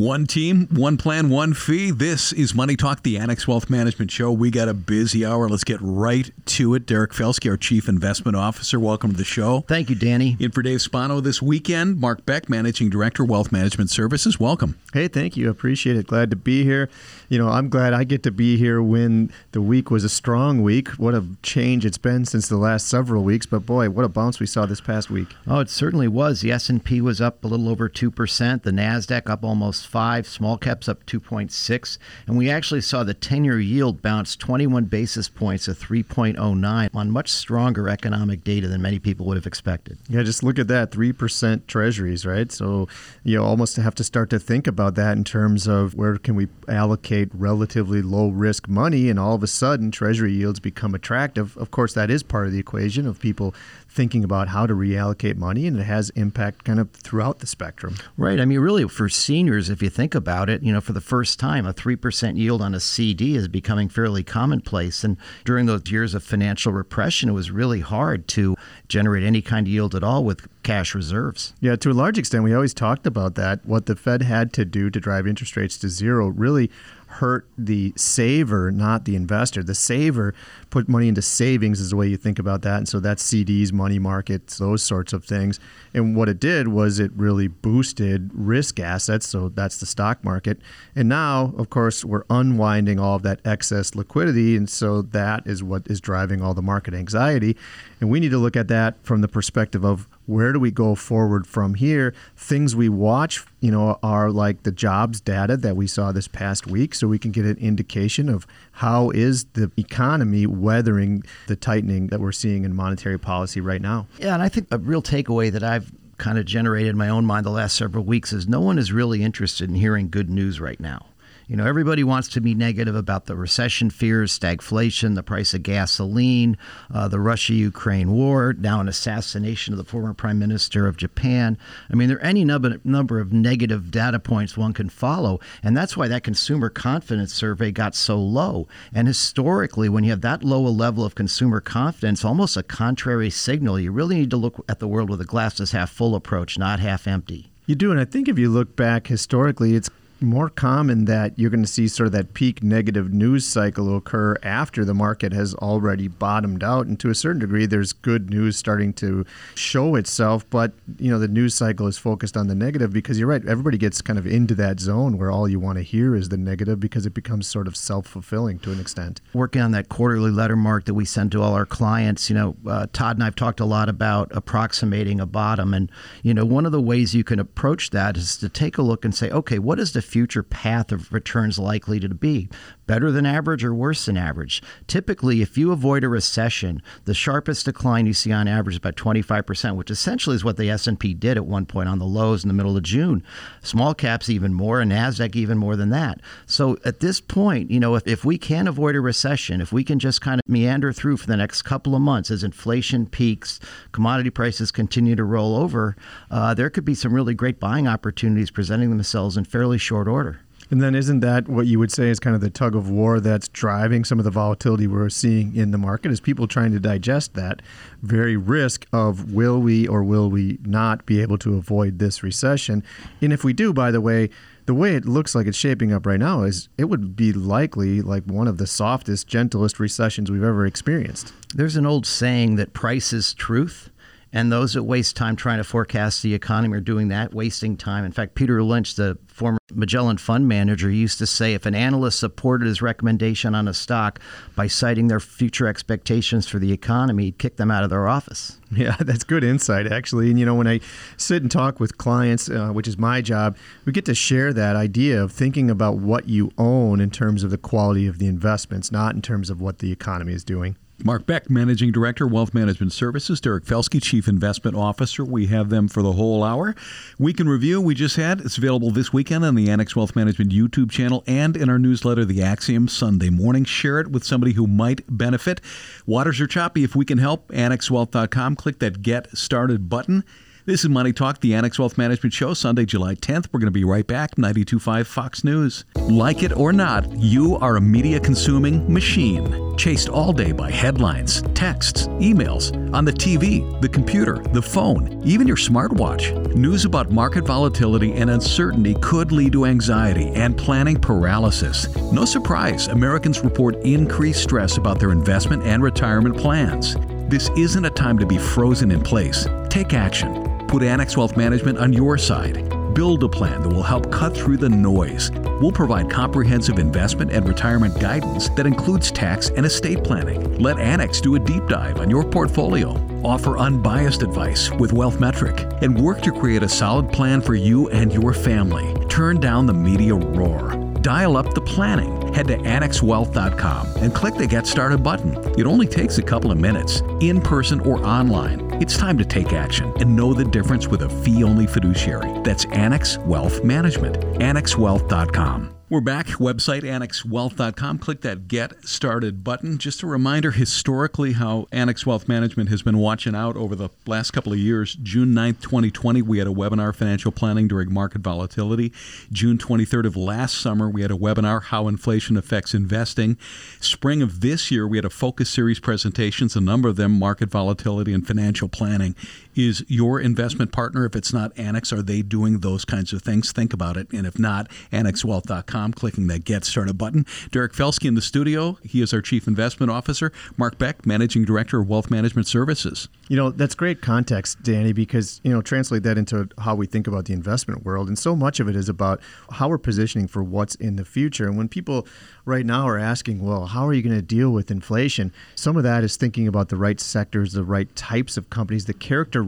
One team, one plan, one fee. This is Money Talk, the Annex Wealth Management Show. We got a busy hour. Let's get right to it. Derek Felske, our Chief Investment Officer, welcome to the show. Thank you, Danny. In for Dave Spano this weekend, Mark Beck, Managing Director, Wealth Management Services. Welcome. Hey, thank you. Appreciate it. Glad to be here. You know, I'm glad I get to be here when the week was a strong week. What a change it's been since the last several weeks. But boy, what a bounce we saw this past week. Oh, it certainly was. The S&P was up a little over 2%, the Nasdaq up almost 5, small caps up 2.6, and we actually saw the 10-year yield bounce 21 basis points to 3.09 on much stronger economic data than many people would have expected. Yeah, just look at that, 3% treasuries, right? So, you almost have to start to think about that in terms of where can we allocate relatively low risk money and all of a sudden treasury yields become attractive. Of course, that is part of the equation of people thinking about how to reallocate money, and it has impact kind of throughout the spectrum. Right. I mean, really, for seniors, if you think about it, you know, for the first time, a 3% yield on a CD is becoming fairly commonplace. And during those years of financial repression, it was really hard to generate any kind of yield at all with cash reserves. Yeah, to a large extent, we always talked about that. What the Fed had to do to drive interest rates to zero really hurt the saver, not the investor. The saver put money into savings is the way you think about that. And so that's CDs, money markets, those sorts of things. And what it did was it really boosted risk assets. So that's the stock market. And now, of course, we're unwinding all of that excess liquidity. And so that is what is driving all the market anxiety. And we need to look at that from the perspective of where do we go forward from here? Things we watch, you know, are like the jobs data that we saw this past week, so we can get an indication of how is the economy weathering the tightening that we're seeing in monetary policy right now. Yeah, and I think a real takeaway that I've kind of generated in my own mind the last several weeks is no one is really interested in hearing good news right now. You know, everybody wants to be negative about the recession fears, stagflation, the price of gasoline, uh, the Russia Ukraine war, now an assassination of the former prime minister of Japan. I mean, there are any number, number of negative data points one can follow. And that's why that consumer confidence survey got so low. And historically, when you have that low a level of consumer confidence, almost a contrary signal, you really need to look at the world with a glass as half full approach, not half empty. You do, and I think if you look back historically, it's more common that you're going to see sort of that peak negative news cycle occur after the market has already bottomed out and to a certain degree there's good news starting to show itself but you know the news cycle is focused on the negative because you're right everybody gets kind of into that zone where all you want to hear is the negative because it becomes sort of self-fulfilling to an extent. Working on that quarterly letter mark that we send to all our clients you know uh, Todd and I've talked a lot about approximating a bottom and you know one of the ways you can approach that is to take a look and say okay what is the future path of returns likely to be? Better than average or worse than average? Typically, if you avoid a recession, the sharpest decline you see on average is about 25%, which essentially is what the S&P did at one point on the lows in the middle of June. Small caps even more and Nasdaq even more than that. So at this point, you know, if, if we can avoid a recession, if we can just kind of meander through for the next couple of months as inflation peaks, commodity prices continue to roll over, uh, there could be some really great buying opportunities presenting themselves in fairly short order. And then isn't that what you would say is kind of the tug of war that's driving some of the volatility we're seeing in the market? Is people trying to digest that very risk of will we or will we not be able to avoid this recession? And if we do, by the way, the way it looks like it's shaping up right now is it would be likely like one of the softest, gentlest recessions we've ever experienced. There's an old saying that price is truth. And those that waste time trying to forecast the economy are doing that, wasting time. In fact, Peter Lynch, the former Magellan fund manager, used to say if an analyst supported his recommendation on a stock by citing their future expectations for the economy, he'd kick them out of their office. Yeah, that's good insight, actually. And, you know, when I sit and talk with clients, uh, which is my job, we get to share that idea of thinking about what you own in terms of the quality of the investments, not in terms of what the economy is doing. Mark Beck, Managing Director, Wealth Management Services. Derek Felske, Chief Investment Officer. We have them for the whole hour. Week in Review we just had. It's available this weekend on the Annex Wealth Management YouTube channel and in our newsletter, The Axiom, Sunday morning. Share it with somebody who might benefit. Waters are choppy. If we can help, annexwealth.com. Click that Get Started button. This is Money Talk, the Annex Wealth Management Show, Sunday, July 10th. We're going to be right back, 92.5 Fox News. Like it or not, you are a media consuming machine, chased all day by headlines, texts, emails, on the TV, the computer, the phone, even your smartwatch. News about market volatility and uncertainty could lead to anxiety and planning paralysis. No surprise, Americans report increased stress about their investment and retirement plans. This isn't a time to be frozen in place. Take action. Put Annex Wealth Management on your side. Build a plan that will help cut through the noise. We'll provide comprehensive investment and retirement guidance that includes tax and estate planning. Let Annex do a deep dive on your portfolio, offer unbiased advice with Wealth Metric, and work to create a solid plan for you and your family. Turn down the media roar. Dial up the planning. Head to annexwealth.com and click the Get Started button. It only takes a couple of minutes, in person or online. It's time to take action and know the difference with a fee only fiduciary. That's Annex Wealth Management. AnnexWealth.com. We're back. Website annexwealth.com. Click that Get Started button. Just a reminder historically how Annex Wealth Management has been watching out over the last couple of years. June 9th, 2020, we had a webinar, Financial Planning During Market Volatility. June 23rd of last summer, we had a webinar, How Inflation Affects Investing. Spring of this year, we had a focus series presentations, a number of them, Market Volatility and Financial Planning. Is your investment partner, if it's not Annex, are they doing those kinds of things? Think about it. And if not, annexwealth.com, clicking that Get Started button. Derek Felske in the studio. He is our Chief Investment Officer. Mark Beck, Managing Director of Wealth Management Services. You know, that's great context, Danny, because, you know, translate that into how we think about the investment world. And so much of it is about how we're positioning for what's in the future. And when people right now are asking, well, how are you going to deal with inflation? Some of that is thinking about the right sectors, the right types of companies, the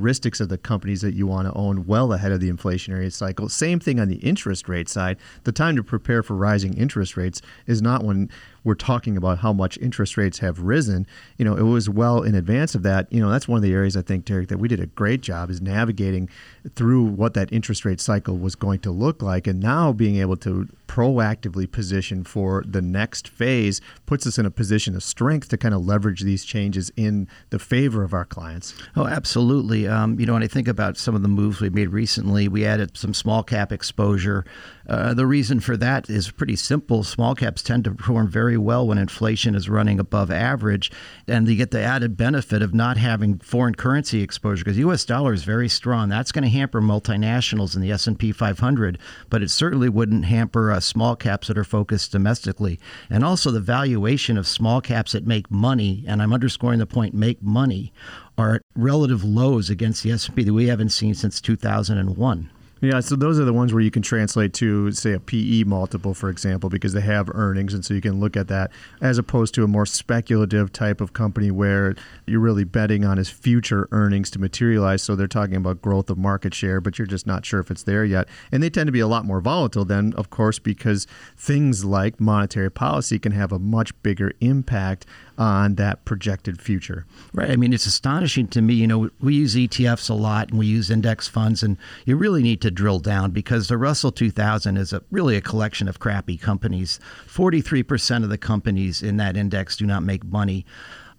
characteristics of the companies that you want to own well ahead of the inflationary cycle. Same thing on the interest rate side. The time to prepare for rising interest rates is not when we're talking about how much interest rates have risen, you know, it was well in advance of that. You know, that's one of the areas I think, Derek, that we did a great job is navigating through what that interest rate cycle was going to look like. And now being able to proactively position for the next phase puts us in a position of strength to kind of leverage these changes in the favor of our clients. Oh, absolutely. Um, you know, when I think about some of the moves we made recently, we added some small cap exposure. Uh, the reason for that is pretty simple. Small caps tend to perform very well when inflation is running above average, and you get the added benefit of not having foreign currency exposure because U.S. dollar is very strong. That's going to hamper multinationals in the S&P 500, but it certainly wouldn't hamper uh, small caps that are focused domestically. And also the valuation of small caps that make money, and I'm underscoring the point, make money, are at relative lows against the S&P that we haven't seen since 2001. Yeah, so those are the ones where you can translate to, say, a PE multiple, for example, because they have earnings. And so you can look at that as opposed to a more speculative type of company where you're really betting on his future earnings to materialize. So they're talking about growth of market share, but you're just not sure if it's there yet. And they tend to be a lot more volatile then, of course, because things like monetary policy can have a much bigger impact on that projected future. Right. I mean, it's astonishing to me. You know, we use ETFs a lot and we use index funds, and you really need to drill down because the Russell 2000 is a, really a collection of crappy companies. 43% of the companies in that index do not make money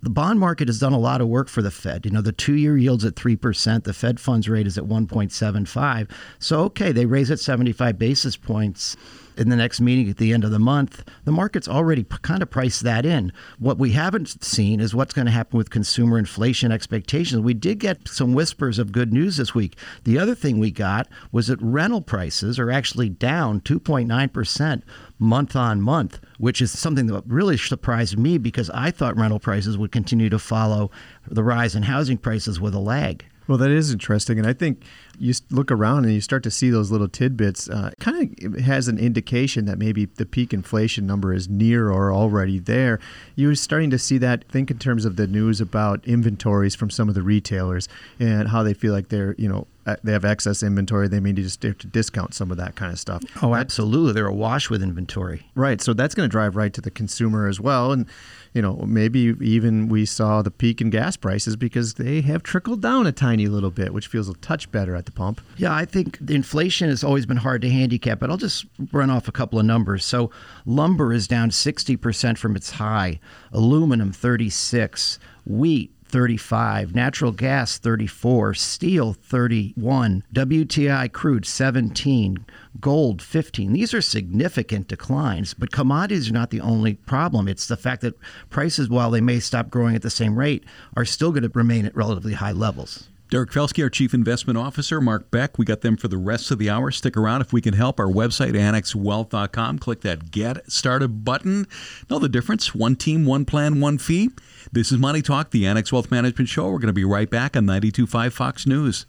the bond market has done a lot of work for the Fed. You know, the two year yield's at 3%, the Fed funds rate is at 1.75. So, okay, they raise it 75 basis points in the next meeting at the end of the month, the market's already p- kind of priced that in. What we haven't seen is what's going to happen with consumer inflation expectations. We did get some whispers of good news this week. The other thing we got was that rental prices are actually down 2.9% month on month, which is something that really surprised me because I thought rental prices would continue to follow the rise in housing prices with a lag. Well, that is interesting. And I think you look around and you start to see those little tidbits. Uh, kind of has an indication that maybe the peak inflation number is near or already there. You're starting to see that. Think in terms of the news about inventories from some of the retailers and how they feel like they're, you know, uh, they have excess inventory. They may just have to discount some of that kind of stuff. Oh, absolutely. They're awash with inventory. Right. So that's going to drive right to the consumer as well. And, you know, maybe even we saw the peak in gas prices because they have trickled down a tiny little bit, which feels a touch better at the pump. Yeah, I think inflation has always been hard to handicap, but I'll just run off a couple of numbers. So lumber is down 60% from its high, aluminum 36, wheat 35, natural gas 34, steel 31, WTI crude 17, gold 15. These are significant declines, but commodities are not the only problem. It's the fact that prices, while they may stop growing at the same rate, are still going to remain at relatively high levels. Derek Felske, our Chief Investment Officer, Mark Beck. We got them for the rest of the hour. Stick around if we can help. Our website, annexwealth.com. Click that Get Started button. Know the difference? One team, one plan, one fee. This is Money Talk, the Annex Wealth Management Show. We're going to be right back on 92.5 Fox News.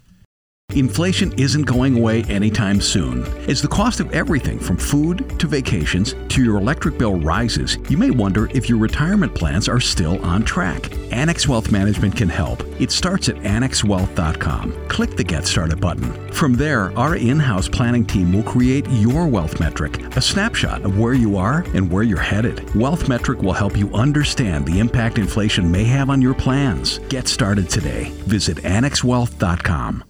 Inflation isn't going away anytime soon. As the cost of everything from food to vacations to your electric bill rises, you may wonder if your retirement plans are still on track. Annex Wealth Management can help. It starts at annexwealth.com. Click the Get Started button. From there, our in house planning team will create your wealth metric, a snapshot of where you are and where you're headed. Wealth Metric will help you understand the impact inflation may have on your plans. Get started today. Visit annexwealth.com.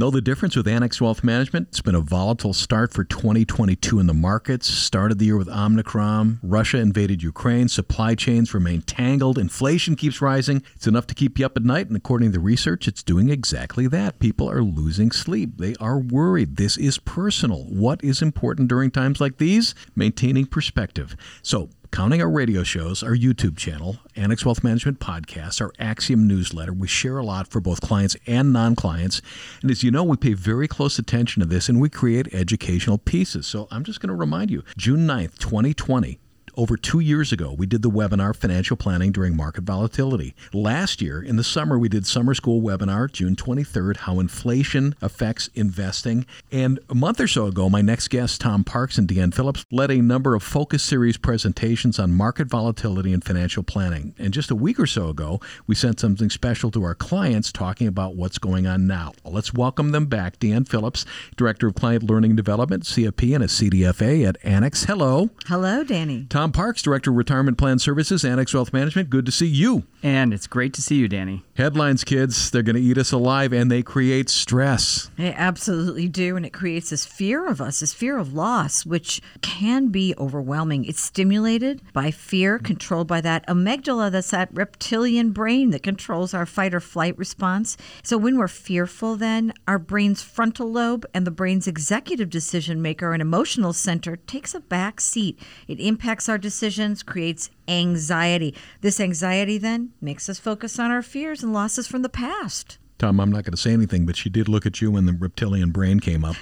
Know the difference with Annex Wealth Management? It's been a volatile start for 2022 in the markets. Started the year with Omicron. Russia invaded Ukraine. Supply chains remain tangled. Inflation keeps rising. It's enough to keep you up at night. And according to research, it's doing exactly that. People are losing sleep. They are worried. This is personal. What is important during times like these? Maintaining perspective. So, counting our radio shows, our YouTube channel, Annex Wealth Management podcast, our Axiom newsletter. We share a lot for both clients and non clients. And as you know, we pay very close attention to this and we create educational pieces. So I'm just going to remind you June 9th, 2020 over two years ago, we did the webinar Financial Planning During Market Volatility. Last year, in the summer, we did Summer School webinar, June 23rd, How Inflation Affects Investing. And a month or so ago, my next guest, Tom Parks and Deanne Phillips, led a number of focus series presentations on market volatility and financial planning. And just a week or so ago, we sent something special to our clients talking about what's going on now. Well, let's welcome them back. Deanne Phillips, Director of Client Learning Development, CFP, and a CDFA at Annex. Hello. Hello, Danny. Tom Parks, Director of Retirement Plan Services, Annex Wealth Management. Good to see you. And it's great to see you, Danny. Headlines, kids, they're going to eat us alive and they create stress. They absolutely do. And it creates this fear of us, this fear of loss, which can be overwhelming. It's stimulated by fear, controlled by that amygdala, that's that reptilian brain that controls our fight or flight response. So when we're fearful, then our brain's frontal lobe and the brain's executive decision maker and emotional center takes a back seat. It impacts our decisions, creates anxiety. This anxiety then makes us focus on our fears and losses from the past. Tom, I'm not going to say anything, but she did look at you when the reptilian brain came up.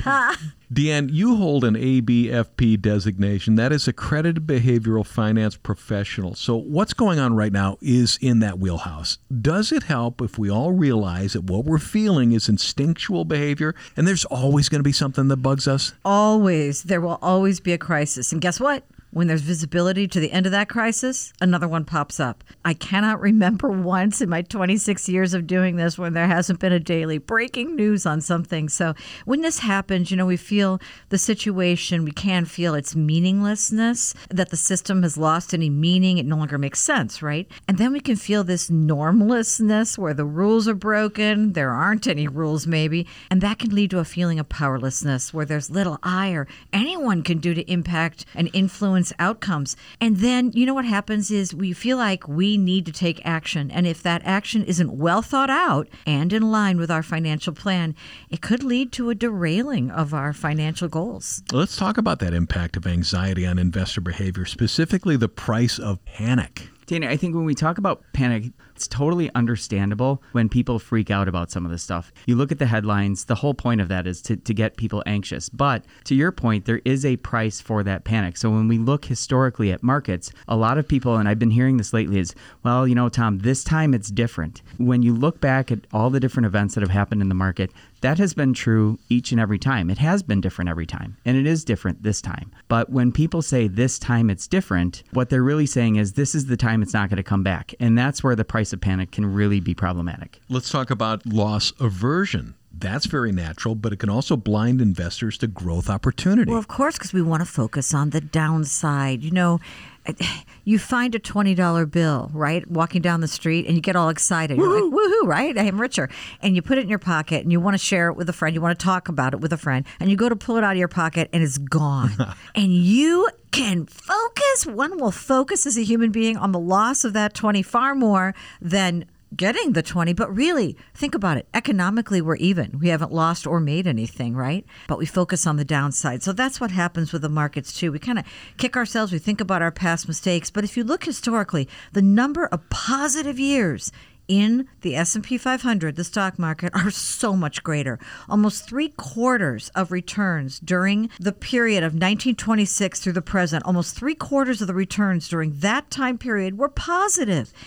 Deanne, you hold an ABFP designation. That is accredited behavioral finance professional. So, what's going on right now is in that wheelhouse. Does it help if we all realize that what we're feeling is instinctual behavior and there's always going to be something that bugs us? Always. There will always be a crisis. And guess what? When there's visibility to the end of that crisis, another one pops up. I cannot remember once in my 26 years of doing this when there hasn't been a daily breaking news on something. So when this happens, you know, we feel the situation, we can feel its meaninglessness, that the system has lost any meaning, it no longer makes sense, right? And then we can feel this normlessness where the rules are broken, there aren't any rules maybe, and that can lead to a feeling of powerlessness where there's little I or anyone can do to impact and influence outcomes. And then, you know what happens is we feel like we need to take action. And if that action isn't well thought out and in line with our financial plan, it could lead to a derailing of our financial goals. Let's talk about that impact of anxiety on investor behavior, specifically the price of panic. Danny, I think when we talk about panic, it's totally understandable when people freak out about some of this stuff. You look at the headlines, the whole point of that is to, to get people anxious. But to your point, there is a price for that panic. So when we look historically at markets, a lot of people, and I've been hearing this lately, is, well, you know, Tom, this time it's different. When you look back at all the different events that have happened in the market, that has been true each and every time. It has been different every time, and it is different this time. But when people say this time it's different, what they're really saying is this is the time it's not going to come back. And that's where the price of panic can really be problematic. Let's talk about loss aversion. That's very natural, but it can also blind investors to growth opportunity. Well, of course, because we want to focus on the downside. You know, you find a $20 bill, right? Walking down the street and you get all excited. You're like, woohoo, right? I am richer. And you put it in your pocket and you want to share it with a friend. You want to talk about it with a friend. And you go to pull it out of your pocket and it's gone. and you can focus. One will focus as a human being on the loss of that 20 far more than getting the 20 but really think about it. Economically we're even. We haven't lost or made anything right? But we focus on the downside. So that's what happens with the markets too. We kind of kick ourselves. We think about our past mistakes. But if you look historically the number of positive years in the S&P 500, the stock market, are so much greater. Almost three quarters of returns during the period of 1926 through the present, almost three quarters of the returns during that time period were.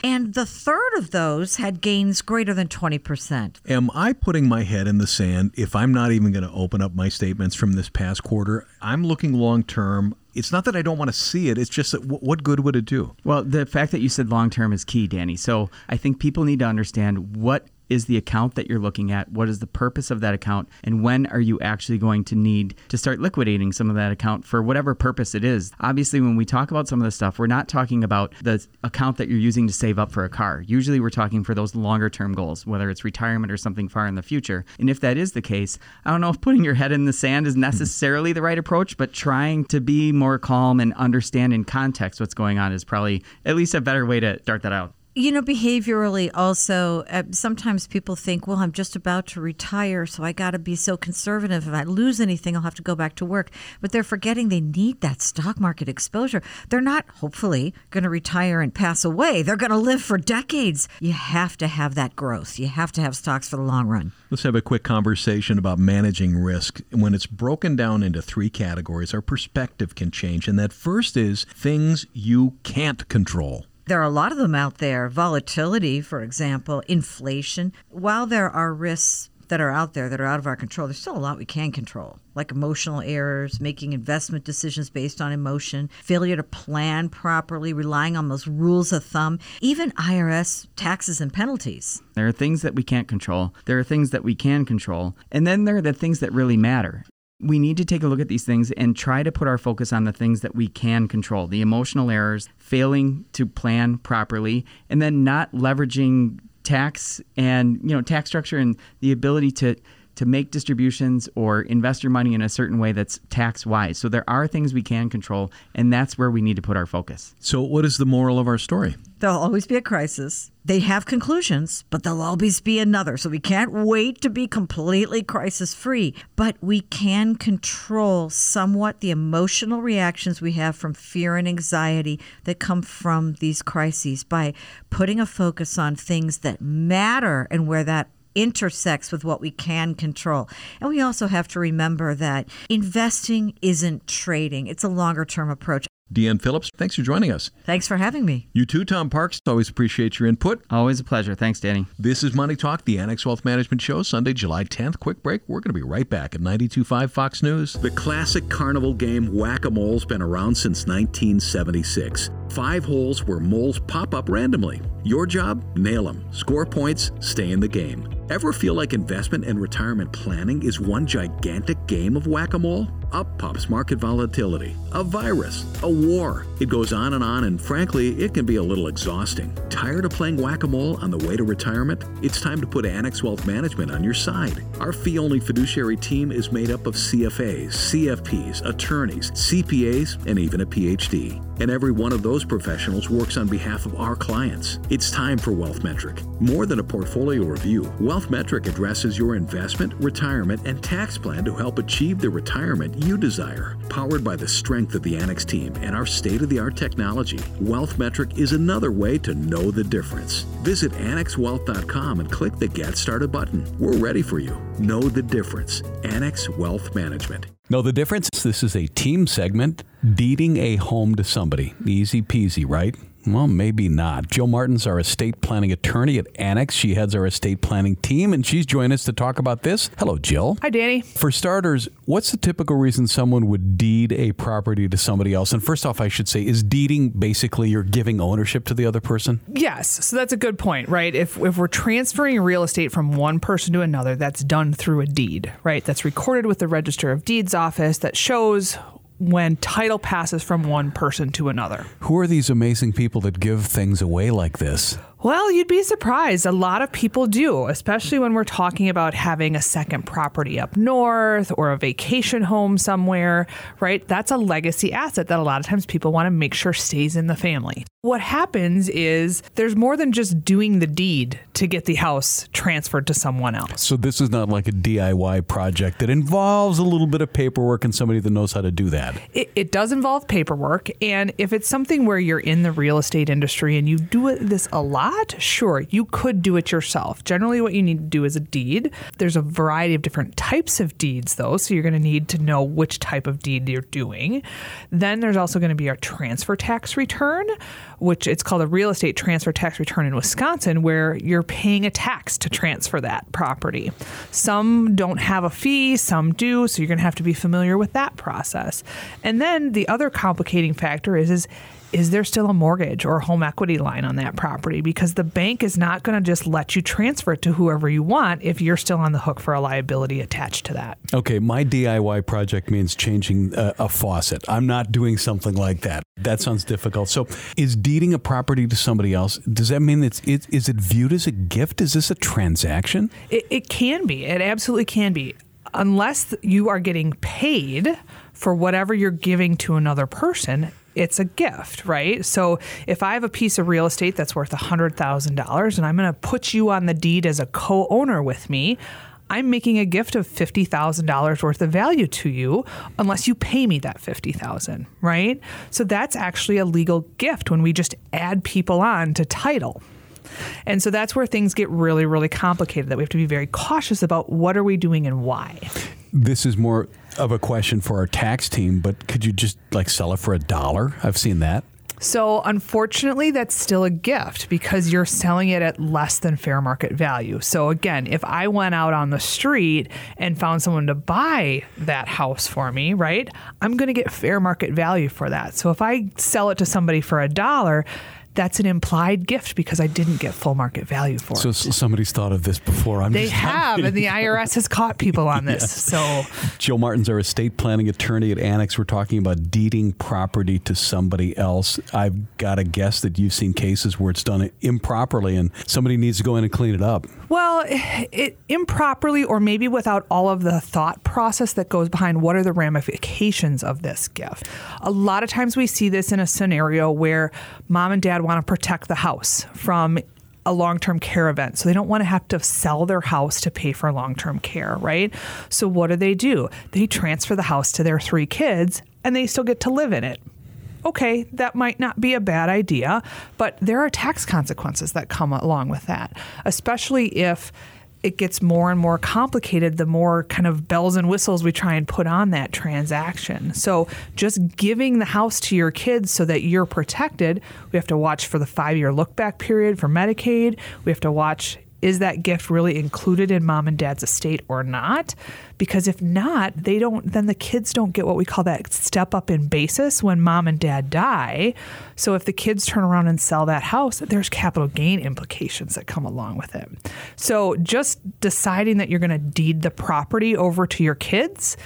And the third of those had gains greater than 20%. Am I putting my head in the sand if I'm not even going to open up my statements from this past quarter? I'm looking long term it's not that I don't want to see it. It's just that w- what good would it do? Well, the fact that you said long term is key, Danny. So I think people need to understand what is the account that you're looking at? What is the purpose of that account? And when are you actually going to need to start liquidating some of that account for whatever purpose it is? Obviously, when we talk about some of this stuff, we're not talking about the account that you're using to save up for a car. Usually, we're talking for those longer term goals, whether it's retirement or something far in the future. And if that is the case, I don't know if putting your head in the sand is necessarily the right approach, but trying to be more calm and understand in context what's going on is probably at least a better way to start that out. You know, behaviorally, also, uh, sometimes people think, well, I'm just about to retire, so I got to be so conservative. If I lose anything, I'll have to go back to work. But they're forgetting they need that stock market exposure. They're not, hopefully, going to retire and pass away. They're going to live for decades. You have to have that growth. You have to have stocks for the long run. Let's have a quick conversation about managing risk. When it's broken down into three categories, our perspective can change. And that first is things you can't control. There are a lot of them out there. Volatility, for example, inflation. While there are risks that are out there that are out of our control, there's still a lot we can control, like emotional errors, making investment decisions based on emotion, failure to plan properly, relying on those rules of thumb, even IRS taxes and penalties. There are things that we can't control, there are things that we can control, and then there are the things that really matter we need to take a look at these things and try to put our focus on the things that we can control the emotional errors, failing to plan properly, and then not leveraging tax and you know tax structure and the ability to to make distributions or invest your money in a certain way that's tax wise. So there are things we can control, and that's where we need to put our focus. So, what is the moral of our story? There'll always be a crisis. They have conclusions, but there'll always be another. So we can't wait to be completely crisis free. But we can control somewhat the emotional reactions we have from fear and anxiety that come from these crises by putting a focus on things that matter and where that intersects with what we can control. And we also have to remember that investing isn't trading, it's a longer term approach. Deanne Phillips, thanks for joining us. Thanks for having me. You too, Tom Parks. Always appreciate your input. Always a pleasure. Thanks, Danny. This is Money Talk, the Annex Wealth Management Show, Sunday, July 10th. Quick break. We're going to be right back at 92.5 Fox News. The classic carnival game Whack a Mole's been around since 1976. Five holes where moles pop up randomly. Your job? Nail them. Score points, stay in the game. Ever feel like investment and retirement planning is one gigantic game of whack a mole? Up pops market volatility, a virus, a war. It goes on and on, and frankly, it can be a little exhausting. Tired of playing whack a mole on the way to retirement? It's time to put Annex Wealth Management on your side. Our fee only fiduciary team is made up of CFAs, CFPs, attorneys, CPAs, and even a PhD. And every one of those professionals works on behalf of our clients. It's time for Wealth Metric. More than a portfolio review, Wealth Metric addresses your investment, retirement, and tax plan to help achieve the retirement you desire. Powered by the strength of the Annex team and our state of the art technology, Wealth Metric is another way to know the difference. Visit AnnexWealth.com and click the Get Started button. We're ready for you. Know the difference. Annex Wealth Management. Know the difference? This is a team segment. Deeding a home to somebody. Easy peasy, right? Well, maybe not. Jill Martin's our estate planning attorney at Annex. She heads our estate planning team, and she's joined us to talk about this. Hello, Jill. Hi, Danny. For starters, what's the typical reason someone would deed a property to somebody else? And first off, I should say, is deeding basically you're giving ownership to the other person? Yes, so that's a good point, right? If if we're transferring real estate from one person to another, that's done through a deed, right? That's recorded with the Register of Deeds office that shows when title passes from one person to another. Who are these amazing people that give things away like this? Well, you'd be surprised. A lot of people do, especially when we're talking about having a second property up north or a vacation home somewhere, right? That's a legacy asset that a lot of times people want to make sure stays in the family. What happens is there's more than just doing the deed to get the house transferred to someone else. So this is not like a DIY project that involves a little bit of paperwork and somebody that knows how to do that. It, it does involve paperwork. And if it's something where you're in the real estate industry and you do this a lot, sure, you could do it yourself. Generally, what you need to do is a deed. There's a variety of different types of deeds, though, so you're going to need to know which type of deed you're doing. Then there's also going to be a transfer tax return, which it's called a real estate transfer tax return in Wisconsin, where you're paying a tax to transfer that property. Some don't have a fee, some do, so you're going to have to be familiar with that process. And then the other complicating factor is is is there still a mortgage or a home equity line on that property? Because the bank is not going to just let you transfer it to whoever you want if you're still on the hook for a liability attached to that. Okay, my DIY project means changing a, a faucet. I'm not doing something like that. That sounds difficult. So, is deeding a property to somebody else, does that mean it's, it, is it viewed as a gift? Is this a transaction? It, it can be. It absolutely can be. Unless you are getting paid for whatever you're giving to another person, it's a gift, right? So if I have a piece of real estate that's worth $100,000 and I'm going to put you on the deed as a co owner with me, I'm making a gift of $50,000 worth of value to you unless you pay me that 50,000, right? So that's actually a legal gift when we just add people on to title. And so that's where things get really really complicated that we have to be very cautious about what are we doing and why. This is more of a question for our tax team, but could you just like sell it for a dollar? I've seen that. So, unfortunately, that's still a gift because you're selling it at less than fair market value. So, again, if I went out on the street and found someone to buy that house for me, right, I'm going to get fair market value for that. So, if I sell it to somebody for a dollar, that's an implied gift because I didn't get full market value for so it. So somebody's thought of this before. I'm they just, have, and the IRS has caught people on this. So, Jill Martin's our estate planning attorney at Annex. We're talking about deeding property to somebody else. I've got to guess that you've seen cases where it's done improperly, and somebody needs to go in and clean it up. Well, it, improperly, or maybe without all of the thought process that goes behind what are the ramifications of this gift. A lot of times we see this in a scenario where mom and dad want to protect the house from a long term care event. So they don't want to have to sell their house to pay for long term care, right? So what do they do? They transfer the house to their three kids and they still get to live in it. Okay, that might not be a bad idea, but there are tax consequences that come along with that, especially if it gets more and more complicated the more kind of bells and whistles we try and put on that transaction. So just giving the house to your kids so that you're protected, we have to watch for the five year look back period for Medicaid. We have to watch is that gift really included in mom and dad's estate or not? Because if not, they don't, then the kids don't get what we call that step up in basis when mom and dad die. So if the kids turn around and sell that house, there's capital gain implications that come along with it. So just deciding that you're going to deed the property over to your kids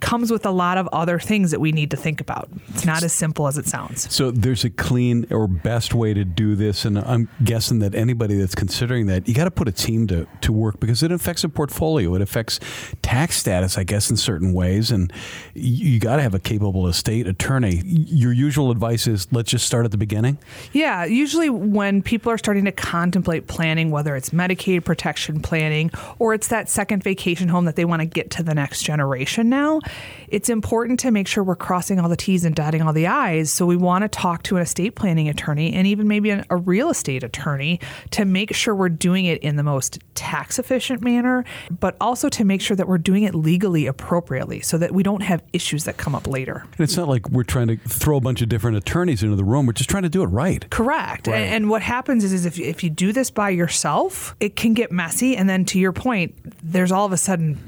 comes with a lot of other things that we need to think about. It's not as simple as it sounds. So there's a clean or best way to do this, and I'm guessing that anybody that's considering that, you got to put a team to, to work because it affects a portfolio. It affects tax status, I guess, in certain ways, and you got to have a capable estate attorney. Your usual advice is let's just start at the beginning. Yeah, usually when people are starting to contemplate planning, whether it's Medicaid protection planning or it's that second vacation home that they want to get to the next generation now it's important to make sure we're crossing all the T's and dotting all the I's. So we want to talk to an estate planning attorney and even maybe an, a real estate attorney to make sure we're doing it in the most tax efficient manner, but also to make sure that we're doing it legally appropriately so that we don't have issues that come up later. And it's not like we're trying to throw a bunch of different attorneys into the room. We're just trying to do it right. Correct. And, and what happens is, is if, if you do this by yourself, it can get messy. And then to your point, there's all of a sudden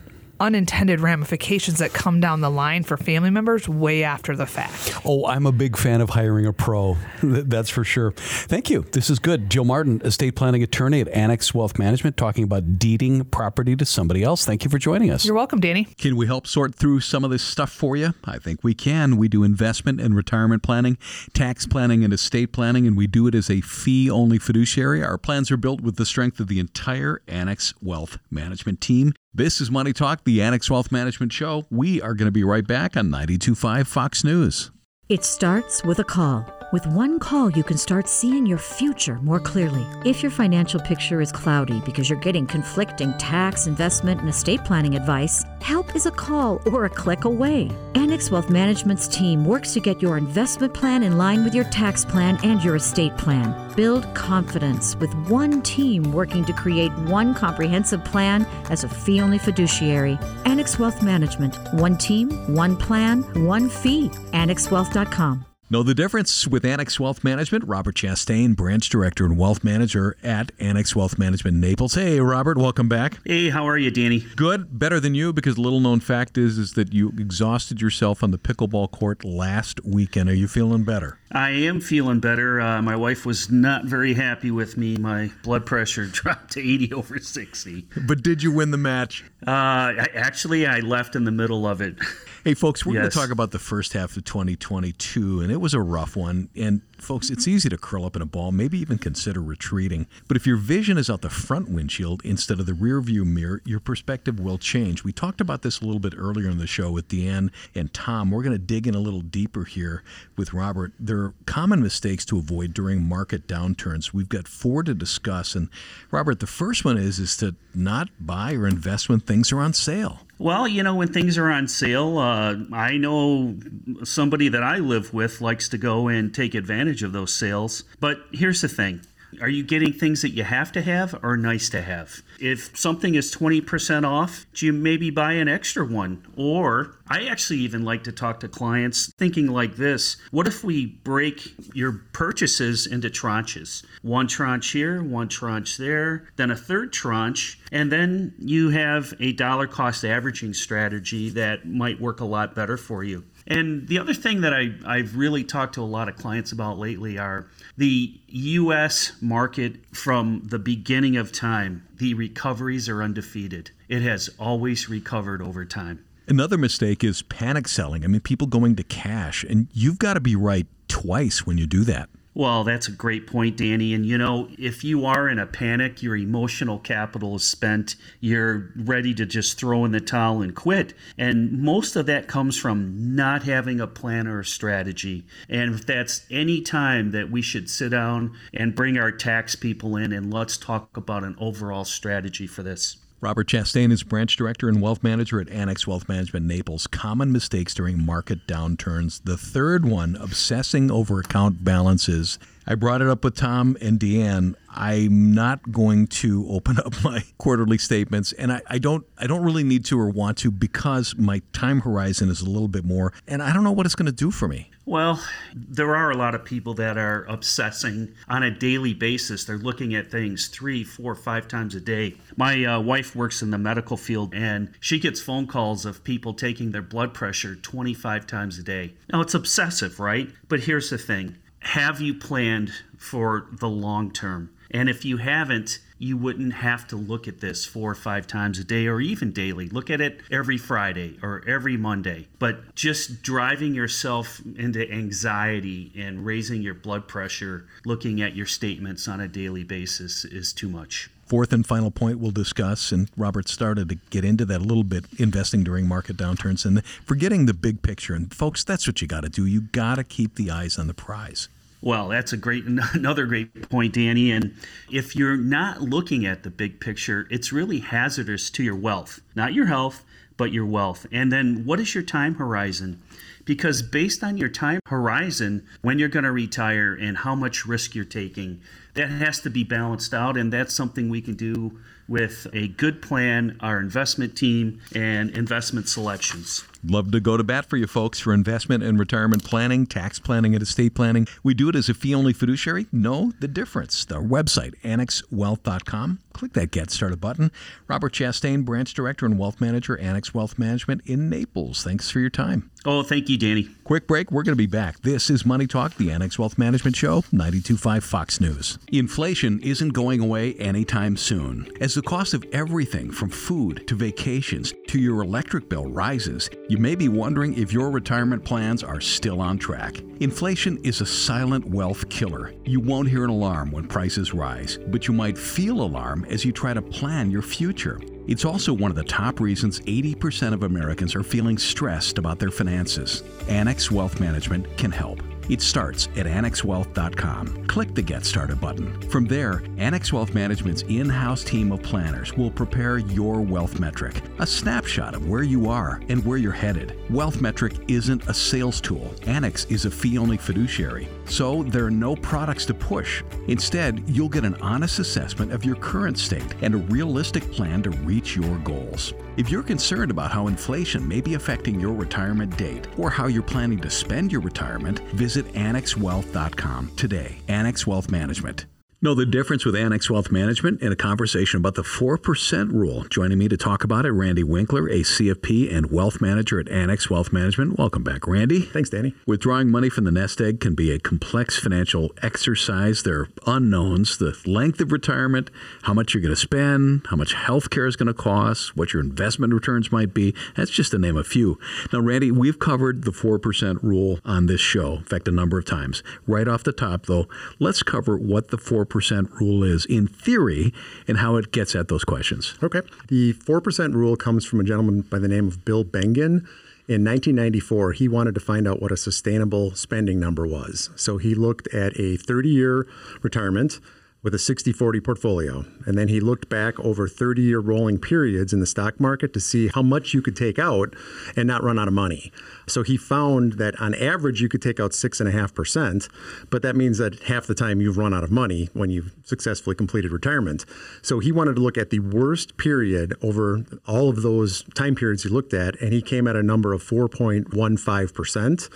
unintended ramifications that come down the line for family members way after the fact. Oh, I'm a big fan of hiring a pro. That's for sure. Thank you. This is good. Jill Martin, estate planning attorney at Annex Wealth Management, talking about deeding property to somebody else. Thank you for joining us. You're welcome, Danny. Can we help sort through some of this stuff for you? I think we can. We do investment and retirement planning, tax planning and estate planning, and we do it as a fee only fiduciary. Our plans are built with the strength of the entire Annex Wealth Management team. This is Money Talk, the Annex Wealth Management Show. We are going to be right back on 92.5 Fox News. It starts with a call. With one call, you can start seeing your future more clearly. If your financial picture is cloudy because you're getting conflicting tax, investment, and estate planning advice, help is a call or a click away. Annex Wealth Management's team works to get your investment plan in line with your tax plan and your estate plan. Build confidence with one team working to create one comprehensive plan as a fee only fiduciary. Annex Wealth Management. One team, one plan, one fee. AnnexWealth.com. Know the difference with Annex Wealth Management? Robert Chastain, Branch Director and Wealth Manager at Annex Wealth Management Naples. Hey, Robert, welcome back. Hey, how are you, Danny? Good, better than you because little known fact is is that you exhausted yourself on the pickleball court last weekend. Are you feeling better? I am feeling better. Uh, my wife was not very happy with me. My blood pressure dropped to 80 over 60. But did you win the match? Uh, I, actually, I left in the middle of it. Hey, folks, we're going to talk about the first half of 2022, and it was a rough one. And, folks, it's easy to curl up in a ball, maybe even consider retreating. But if your vision is out the front windshield instead of the rear view mirror, your perspective will change. We talked about this a little bit earlier in the show with Deanne and Tom. We're going to dig in a little deeper here with Robert. There are common mistakes to avoid during market downturns. We've got four to discuss. And, Robert, the first one is, is to not buy or invest when things are on sale. Well, you know, when things are on sale, uh, I know somebody that I live with likes to go and take advantage of those sales. But here's the thing are you getting things that you have to have or nice to have? If something is 20% off, do you maybe buy an extra one? Or I actually even like to talk to clients thinking like this What if we break your purchases into tranches? One tranche here, one tranche there, then a third tranche, and then you have a dollar cost averaging strategy that might work a lot better for you. And the other thing that I, I've really talked to a lot of clients about lately are the US market from the beginning of time, the recoveries are undefeated. It has always recovered over time. Another mistake is panic selling. I mean, people going to cash, and you've got to be right twice when you do that. Well, that's a great point, Danny. And you know, if you are in a panic, your emotional capital is spent, you're ready to just throw in the towel and quit. And most of that comes from not having a plan or a strategy. And if that's any time that we should sit down and bring our tax people in and let's talk about an overall strategy for this. Robert Chastain is branch director and wealth manager at Annex Wealth Management Naples. Common mistakes during market downturns. The third one, obsessing over account balances. I brought it up with Tom and Deanne. I'm not going to open up my quarterly statements, and I, I don't I don't really need to or want to because my time horizon is a little bit more, and I don't know what it's going to do for me. Well, there are a lot of people that are obsessing on a daily basis. They're looking at things three, four, five times a day. My uh, wife works in the medical field and she gets phone calls of people taking their blood pressure 25 times a day. Now, it's obsessive, right? But here's the thing have you planned for the long term? And if you haven't, you wouldn't have to look at this four or five times a day or even daily. Look at it every Friday or every Monday. But just driving yourself into anxiety and raising your blood pressure looking at your statements on a daily basis is too much. Fourth and final point we'll discuss, and Robert started to get into that a little bit, investing during market downturns and forgetting the big picture. And folks, that's what you got to do. You got to keep the eyes on the prize. Well, that's a great another great point, Danny. And if you're not looking at the big picture, it's really hazardous to your wealth, not your health, but your wealth. And then what is your time horizon? Because based on your time horizon, when you're going to retire and how much risk you're taking, that has to be balanced out. And that's something we can do with a good plan, our investment team, and investment selections. Love to go to bat for you folks for investment and retirement planning, tax planning, and estate planning. We do it as a fee only fiduciary. Know the difference. Our website, annexwealth.com. Click that Get Started button. Robert Chastain, Branch Director and Wealth Manager, Annex Wealth Management in Naples. Thanks for your time. Oh, thank you, Danny. Quick break. We're going to be back. This is Money Talk, the Annex Wealth Management Show, 925 Fox News. Inflation isn't going away anytime soon. As the cost of everything from food to vacations to your electric bill rises, you may be wondering if your retirement plans are still on track. Inflation is a silent wealth killer. You won't hear an alarm when prices rise, but you might feel alarm as you try to plan your future. It's also one of the top reasons 80% of Americans are feeling stressed about their finances. Annex Wealth Management can help. It starts at annexwealth.com. Click the Get Started button. From there, Annex Wealth Management's in house team of planners will prepare your wealth metric, a snapshot of where you are and where you're headed. Wealth Metric isn't a sales tool, Annex is a fee only fiduciary, so there are no products to push. Instead, you'll get an honest assessment of your current state and a realistic plan to reach your goals. If you're concerned about how inflation may be affecting your retirement date or how you're planning to spend your retirement, visit annexwealth.com today. Annex Wealth Management. Know the difference with Annex Wealth Management in a conversation about the 4% rule. Joining me to talk about it, Randy Winkler, a CFP and wealth manager at Annex Wealth Management. Welcome back, Randy. Thanks, Danny. Withdrawing money from the nest egg can be a complex financial exercise. There are unknowns, the length of retirement, how much you're going to spend, how much health care is going to cost, what your investment returns might be. That's just to name a few. Now, Randy, we've covered the 4% rule on this show, in fact, a number of times. Right off the top, though, let's cover what the 4% rule is in theory and how it gets at those questions. Okay. The 4% rule comes from a gentleman by the name of Bill Bengen. In 1994, he wanted to find out what a sustainable spending number was. So he looked at a 30 year retirement with a 60 40 portfolio. And then he looked back over 30 year rolling periods in the stock market to see how much you could take out and not run out of money. So he found that on average you could take out 6.5%, but that means that half the time you've run out of money when you've successfully completed retirement. So he wanted to look at the worst period over all of those time periods he looked at, and he came at a number of 4.15%.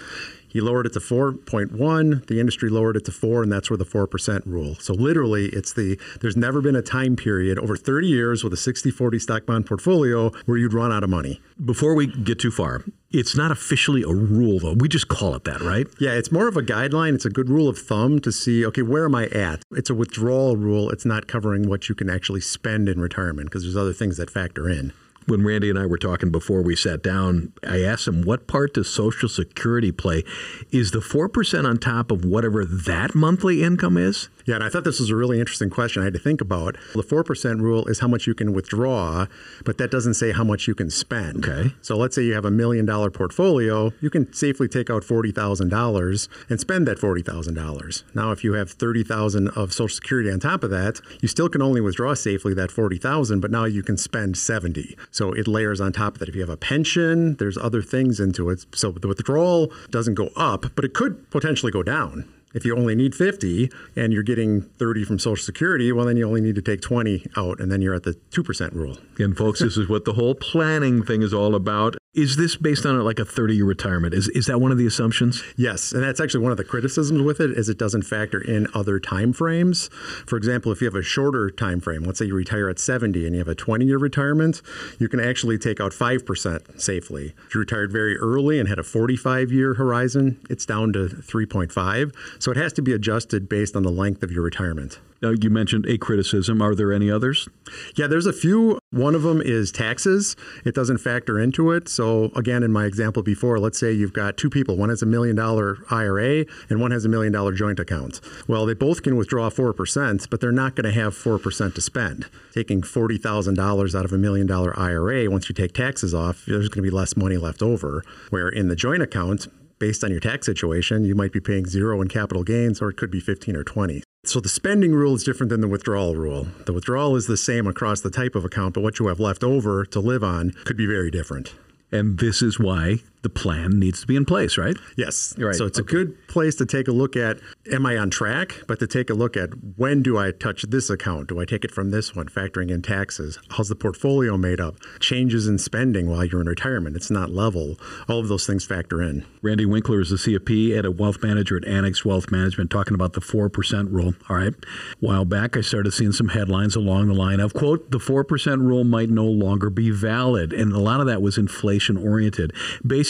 He lowered it to 4.1. The industry lowered it to 4, and that's where the 4% rule. So literally, it's the there's never been a time period over 30 years with a 60-40 stock bond portfolio where you'd run out of money. Before we get too far, it's not officially a rule, though. We just call it that, right? Yeah, it's more of a guideline. It's a good rule of thumb to see, okay, where am I at? It's a withdrawal rule. It's not covering what you can actually spend in retirement because there's other things that factor in when Randy and I were talking before we sat down, I asked him, what part does Social Security play? Is the 4% on top of whatever that monthly income is? Yeah, and I thought this was a really interesting question I had to think about. The 4% rule is how much you can withdraw, but that doesn't say how much you can spend. Okay. So let's say you have a million dollar portfolio, you can safely take out $40,000 and spend that $40,000. Now, if you have 30,000 of Social Security on top of that, you still can only withdraw safely that 40,000, but now you can spend 70. So it layers on top of that. If you have a pension, there's other things into it. So the withdrawal doesn't go up, but it could potentially go down. If you only need 50 and you're getting 30 from Social Security, well, then you only need to take 20 out, and then you're at the 2% rule. And, folks, this is what the whole planning thing is all about. Is this based on like a 30 year retirement? Is, is that one of the assumptions? Yes, and that's actually one of the criticisms with it is it doesn't factor in other time frames. For example, if you have a shorter time frame, let's say you retire at 70 and you have a 20 year retirement, you can actually take out 5% safely. If you retired very early and had a 45 year horizon, it's down to 3.5. So it has to be adjusted based on the length of your retirement. Now, you mentioned a criticism. Are there any others? Yeah, there's a few. One of them is taxes. It doesn't factor into it. So, again, in my example before, let's say you've got two people. One has a million dollar IRA and one has a million dollar joint account. Well, they both can withdraw 4%, but they're not going to have 4% to spend. Taking $40,000 out of a million dollar IRA, once you take taxes off, there's going to be less money left over. Where in the joint account, based on your tax situation, you might be paying zero in capital gains or it could be 15 or 20. So the spending rule is different than the withdrawal rule. The withdrawal is the same across the type of account, but what you have left over to live on could be very different. And this is why the plan needs to be in place, right? Yes. Right. So it's a good place to take a look at am I on track, but to take a look at when do I touch this account? Do I take it from this one, factoring in taxes? How's the portfolio made up? Changes in spending while you're in retirement. It's not level. All of those things factor in. Randy Winkler is the CFP at a wealth manager at Annex Wealth Management talking about the 4% rule. All right. A while back, I started seeing some headlines along the line of, quote, the 4% rule might no longer be valid. And a lot of that was inflation oriented.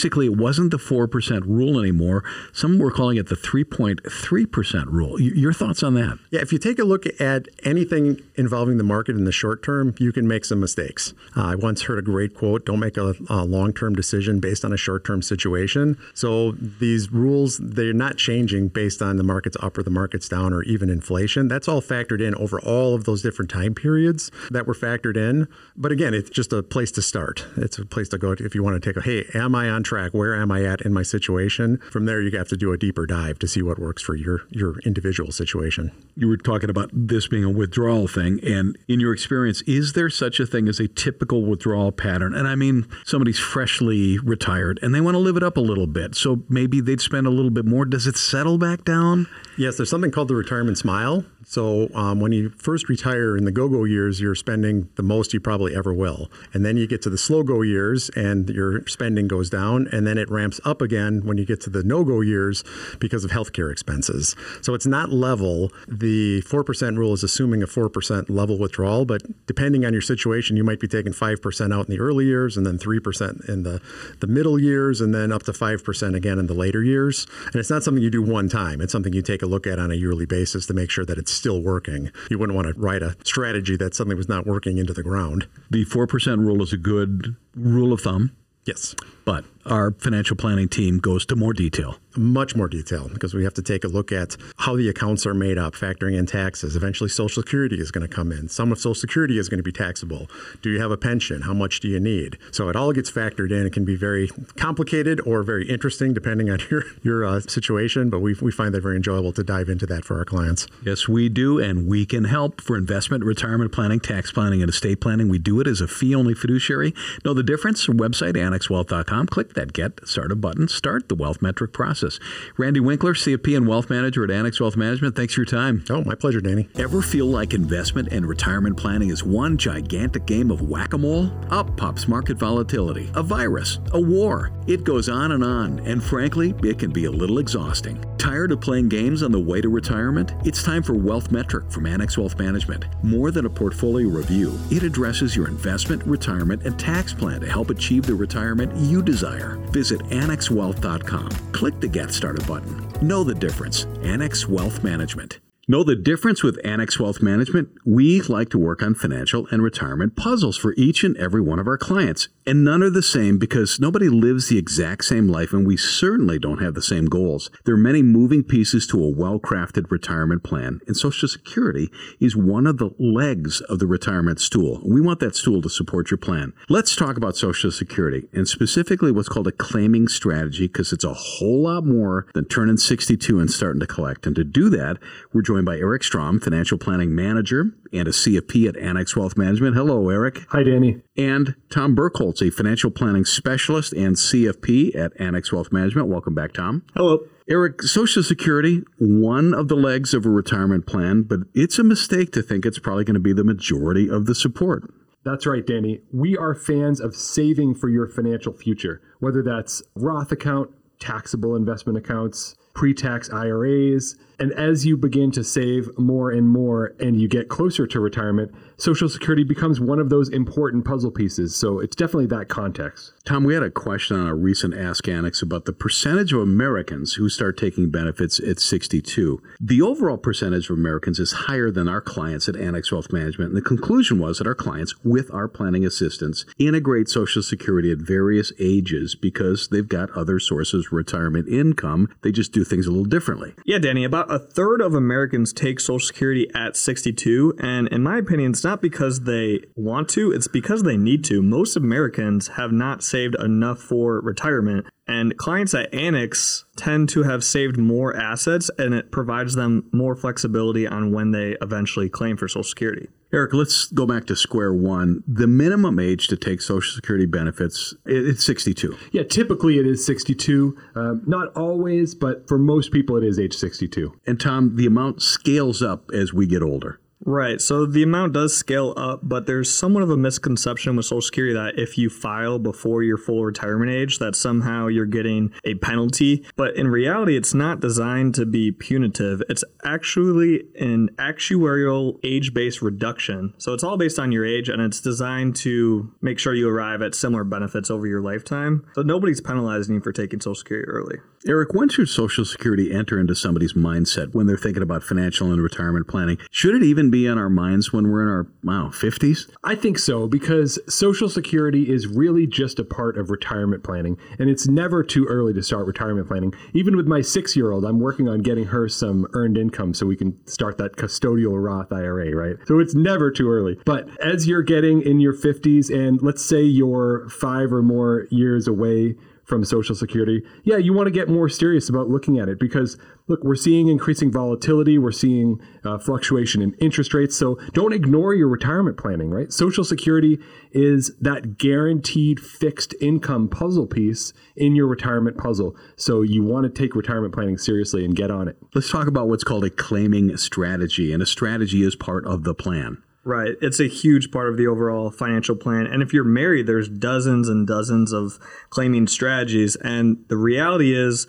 Basically, it wasn't the 4% rule anymore. Some were calling it the 3.3% rule. Your thoughts on that? Yeah, if you take a look at anything involving the market in the short term, you can make some mistakes. Uh, I once heard a great quote don't make a, a long term decision based on a short term situation. So these rules, they're not changing based on the market's up or the market's down or even inflation. That's all factored in over all of those different time periods that were factored in. But again, it's just a place to start. It's a place to go if you want to take a, hey, am I on track? Where am I at in my situation? From there, you have to do a deeper dive to see what works for your, your individual situation. You were talking about this being a withdrawal thing. And in your experience, is there such a thing as a typical withdrawal pattern? And I mean, somebody's freshly retired and they want to live it up a little bit. So maybe they'd spend a little bit more. Does it settle back down? Yes, there's something called the retirement smile. So um, when you first retire in the go-go years, you're spending the most you probably ever will, and then you get to the slow-go years, and your spending goes down, and then it ramps up again when you get to the no-go years because of healthcare expenses. So it's not level. The four percent rule is assuming a four percent level withdrawal, but depending on your situation, you might be taking five percent out in the early years, and then three percent in the the middle years, and then up to five percent again in the later years. And it's not something you do one time. It's something you take a look at on a yearly basis to make sure that it's still working. You wouldn't want to write a strategy that something was not working into the ground. The 4% rule is a good rule of thumb. Yes. But our financial planning team goes to more detail. Much more detail because we have to take a look at how the accounts are made up, factoring in taxes. Eventually, Social Security is going to come in. Some of Social Security is going to be taxable. Do you have a pension? How much do you need? So it all gets factored in. It can be very complicated or very interesting depending on your, your uh, situation, but we, we find that very enjoyable to dive into that for our clients. Yes, we do, and we can help for investment, retirement planning, tax planning, and estate planning. We do it as a fee only fiduciary. Know the difference? Website, annexwealth.com click that Get Started button. Start the wealth metric process. Randy Winkler, CFP and Wealth Manager at Annex Wealth Management. Thanks for your time. Oh, my pleasure, Danny. Ever feel like investment and retirement planning is one gigantic game of whack a mole? Up pops market volatility, a virus, a war. It goes on and on, and frankly, it can be a little exhausting. Tired of playing games on the way to retirement? It's time for Wealth Metric from Annex Wealth Management. More than a portfolio review, it addresses your investment, retirement, and tax plan to help achieve the retirement you desire. Visit annexwealth.com. Click the Get Started button. Know the difference. Annex Wealth Management. Know the difference with Annex Wealth Management? We like to work on financial and retirement puzzles for each and every one of our clients. And none are the same because nobody lives the exact same life and we certainly don't have the same goals. There are many moving pieces to a well crafted retirement plan, and Social Security is one of the legs of the retirement stool. We want that stool to support your plan. Let's talk about Social Security and specifically what's called a claiming strategy because it's a whole lot more than turning 62 and starting to collect. And to do that, we're joined by Eric Strom, Financial Planning Manager and a CFP at Annex Wealth Management. Hello, Eric. Hi, Danny. And Tom Burkholz, a Financial Planning Specialist and CFP at Annex Wealth Management. Welcome back, Tom. Hello. Eric, Social Security, one of the legs of a retirement plan, but it's a mistake to think it's probably going to be the majority of the support. That's right, Danny. We are fans of saving for your financial future, whether that's Roth account, taxable investment accounts, pre tax IRAs. And as you begin to save more and more and you get closer to retirement, Social Security becomes one of those important puzzle pieces. So it's definitely that context. Tom, we had a question on a recent Ask Annex about the percentage of Americans who start taking benefits at 62. The overall percentage of Americans is higher than our clients at Annex Wealth Management. And the conclusion was that our clients, with our planning assistance, integrate Social Security at various ages because they've got other sources of retirement income. They just do things a little differently. Yeah, Danny, about a third of Americans take Social Security at 62. And in my opinion, it's not because they want to, it's because they need to. Most Americans have not saved enough for retirement And clients at Annex tend to have saved more assets and it provides them more flexibility on when they eventually claim for Social Security. Eric, let's go back to square one. The minimum age to take Social Security benefits it's 62. Yeah, typically it is 62. Um, not always, but for most people it is age 62. And Tom, the amount scales up as we get older. Right. So the amount does scale up, but there's somewhat of a misconception with Social Security that if you file before your full retirement age, that somehow you're getting a penalty. But in reality, it's not designed to be punitive. It's actually an actuarial age based reduction. So it's all based on your age and it's designed to make sure you arrive at similar benefits over your lifetime. So nobody's penalizing you for taking Social Security early. Eric, when should Social Security enter into somebody's mindset when they're thinking about financial and retirement planning? Should it even be on our minds when we're in our, wow, 50s? I think so because Social Security is really just a part of retirement planning. And it's never too early to start retirement planning. Even with my six year old, I'm working on getting her some earned income so we can start that custodial Roth IRA, right? So it's never too early. But as you're getting in your 50s, and let's say you're five or more years away from Social Security, yeah, you want to get more serious about looking at it because, look, we're seeing increasing volatility, we're seeing uh, fluctuation in interest rates. So don't ignore your retirement planning, right? Social Security is that guaranteed fixed income puzzle piece in your retirement puzzle. So you want to take retirement planning seriously and get on it. Let's talk about what's called a claiming strategy, and a strategy is part of the plan. Right. It's a huge part of the overall financial plan. And if you're married, there's dozens and dozens of claiming strategies. And the reality is,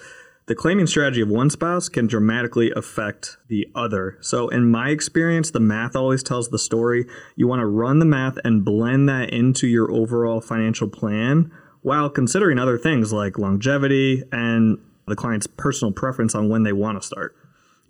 the claiming strategy of one spouse can dramatically affect the other. So, in my experience, the math always tells the story. You want to run the math and blend that into your overall financial plan while considering other things like longevity and the client's personal preference on when they want to start.